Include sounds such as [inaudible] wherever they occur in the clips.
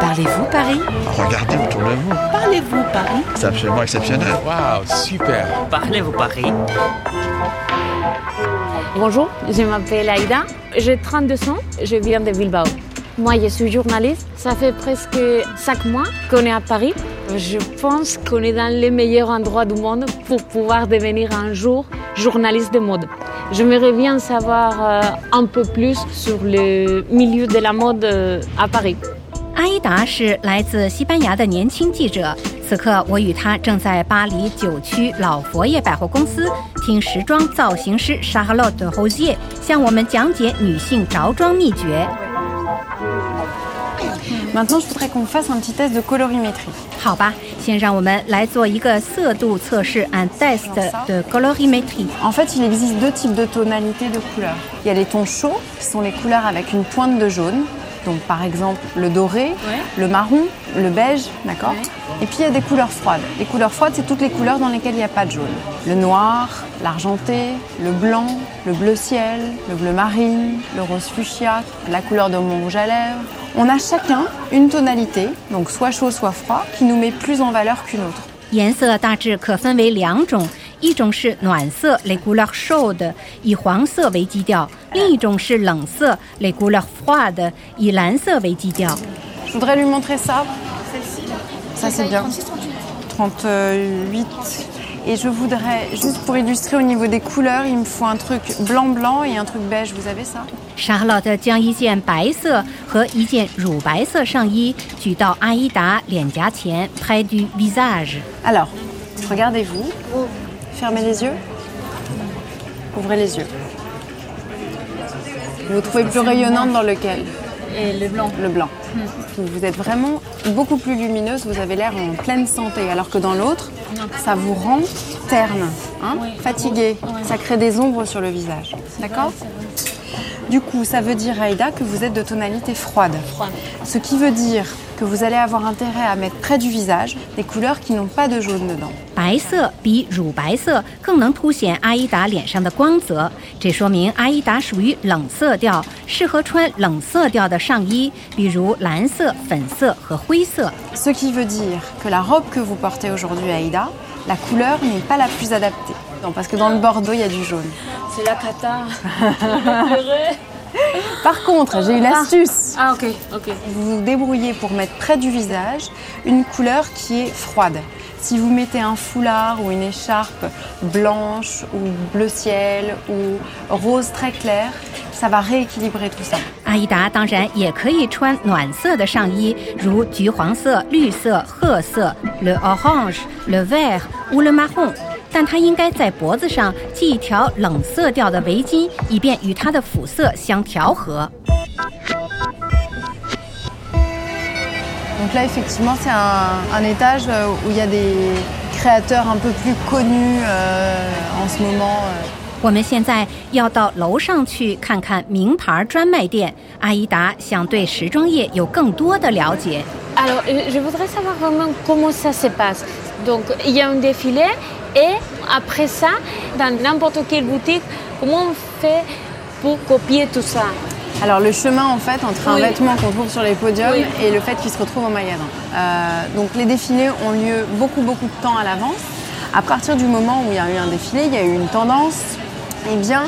Parlez-vous Paris Regardez autour de vous. Parlez-vous Paris C'est absolument exceptionnel. Waouh, super. Parlez-vous Paris Bonjour, je m'appelle Aïda, j'ai 32 ans, je viens de Bilbao. Moi, je suis journaliste, ça fait presque 5 mois qu'on est à Paris. Je pense qu'on est dans les meilleurs endroits du monde pour pouvoir devenir un jour journaliste de mode. J'aimerais bien savoir euh, un peu plus sur le milieu de la mode euh, à Paris. 阿依达是来自西班牙的年轻记者，此刻我与他正在巴黎九区老佛爷百货公司听时装造型师 Charlotte Rosier 向我们讲解女性着装秘诀。Maintenant, je voudrais qu'on fasse un petit test de colorimétrie. 好吧，先让我们来做一个色度测试 un test de colorimétrie。En fait, il existe deux types de tonalités de couleurs. Il y a les tons chauds, qui sont les couleurs avec une pointe de jaune. Donc, par exemple, le doré, le marron, le beige, d'accord Et puis, il y a des couleurs froides. Les couleurs froides, c'est toutes les couleurs dans lesquelles il n'y a pas de jaune. Le noir, l'argenté, le blanc, le bleu ciel, le bleu marine, le rose fuchsia, la couleur de mon rouge à lèvres. On a chacun une tonalité, donc soit chaud, soit froid, qui nous met plus en valeur qu'une autre. 颜色大致可分为两种，一种是暖色 les couleurs chaudes，以黄色为基调； 另一种是冷色 les couleurs froides，以蓝色为基调。 Je voudrais lui montrer ça. Ça, c'est bien. 38. Et je voudrais, juste pour illustrer au niveau des couleurs, il me faut un truc blanc-blanc et un truc beige. Vous avez ça Charlotte 将一件白色和一件乳白色上衣举到阿依达脸颊前，près du visage。 Alors, regardez-vous. Fermez les yeux. Ouvrez les yeux. Vous vous trouvez plus rayonnante dans lequel Et le blanc. Le blanc. Vous êtes vraiment beaucoup plus lumineuse, vous avez l'air en pleine santé, alors que dans l'autre, ça vous rend terne, hein, fatiguée. Ça crée des ombres sur le visage. D'accord Du coup, ça veut dire, Aïda, que vous êtes de tonalité froide. Froide. Ce qui veut dire que vous allez avoir intérêt à mettre près du visage des couleurs qui n'ont pas de jaune dedans. 白色比乳白色更能凸显阿依达脸上的光泽，这说明阿依达属于冷色调，适合穿冷色调的上衣，比如蓝色、粉色和灰色。 Ce qui veut dire que la robe que vous portez aujourd'hui, Aïda, la couleur n'est pas la plus adaptée. Non, parce que dans le bordeaux, il y a du jaune. C'est la cata. [laughs] Par contre, j'ai une astuce. ah, ok, ok. Vous vous débrouillez pour mettre près du visage une couleur qui est froide. Si vous mettez un foulard ou une écharpe blanche ou bleu ciel ou rose très clair, ça va rééquilibrer tout ça. 阿依达当然也可以穿暖色的上衣，如橘黄色、绿色、褐色 （le orange、le vert ou le marron），但她应该在脖子上系一条冷色调的围巾，以便与她的肤色相调和。 Donc là, effectivement, c'est un, un étage euh, où il y a des créateurs un peu plus connus euh, en ce moment. euh. 我们现在要到楼上去看看名牌专卖店。阿依达想对时装业有更多的了解。 Alors, euh, je voudrais savoir vraiment comment ça se passe. Donc, il y a un défilé et après ça, dans n'importe quelle boutique, comment on fait pour copier tout ça Alors le chemin en fait entre un Oui. vêtement qu'on trouve sur les podiums Oui. et le fait qu'il se retrouve au magasin. Euh, donc les défilés ont lieu beaucoup beaucoup de temps à l'avance. À partir du moment où il y a eu un défilé, il y a eu une tendance, eh bien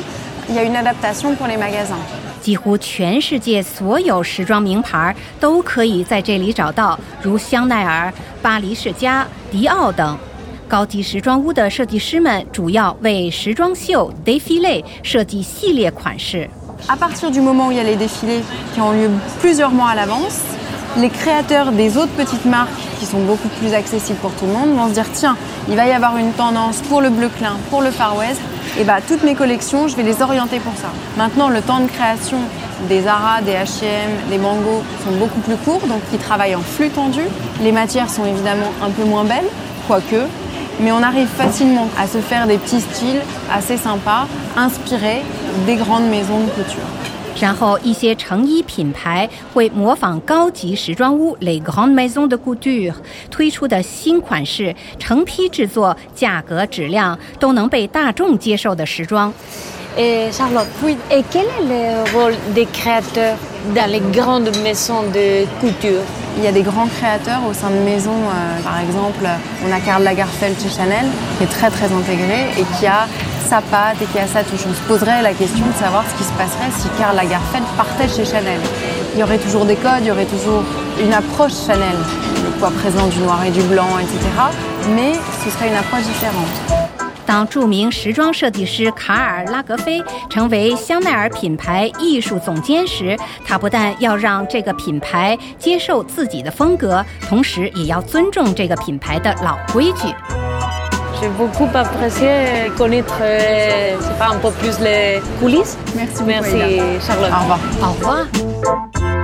il y a une adaptation pour les magasins. 几乎全世界所有时装名牌都可以在这里找到，如香奈儿、巴黎世家、迪奥等。高级时装屋的设计师们主要为时装秀 défilé 设计系列款式。 À partir du moment où il y a les défilés qui ont lieu plusieurs mois à l'avance, les créateurs des autres petites marques qui sont beaucoup plus accessibles pour tout le monde vont se dire tiens, il va y avoir une tendance pour le bleu clin, pour le Far West, et bah toutes mes collections, je vais les orienter pour ça. Maintenant, le temps de création des Zara, des H&M, des Mango sont beaucoup plus courts, donc ils travaillent en flux tendu. Les matières sont évidemment un peu moins belles, quoique, mais on arrive facilement à se faire des petits styles assez sympas, inspirés des grandes maisons de couture. 然后一些成衣品牌会模仿高级时装屋 Les Grandes Maisons de Couture 推出的新款式，成批制作，价格质量都能被大众接受的时装。Et Charlotte, Oui. et quel est le rôle des créateurs dans les grandes maisons de couture Il y a des grands créateurs au sein de maisons. euh, par exemple, on a Karl Lagerfeld chez Chanel, qui est très très intégré et qui a sa patte et qui a sa touche. On se poserait la question de savoir ce qui se passerait si Karl Lagerfeld partait chez Chanel. Il y aurait toujours des codes, il y aurait toujours une approche Chanel, le poids présent du noir et du blanc, etc. Mais ce serait une approche différente. 当着名时装设计师卡尔拉格菲成为香奈儿品牌艺术总监时，他不但要让这个品牌接受自己的风格，同时也要尊重这个品牌的老规矩。 J'ai beaucoup apprécié connaître, euh, pas, un peu plus les coulisses. Merci beaucoup, Merci. Charlotte. Au revoir. Au revoir.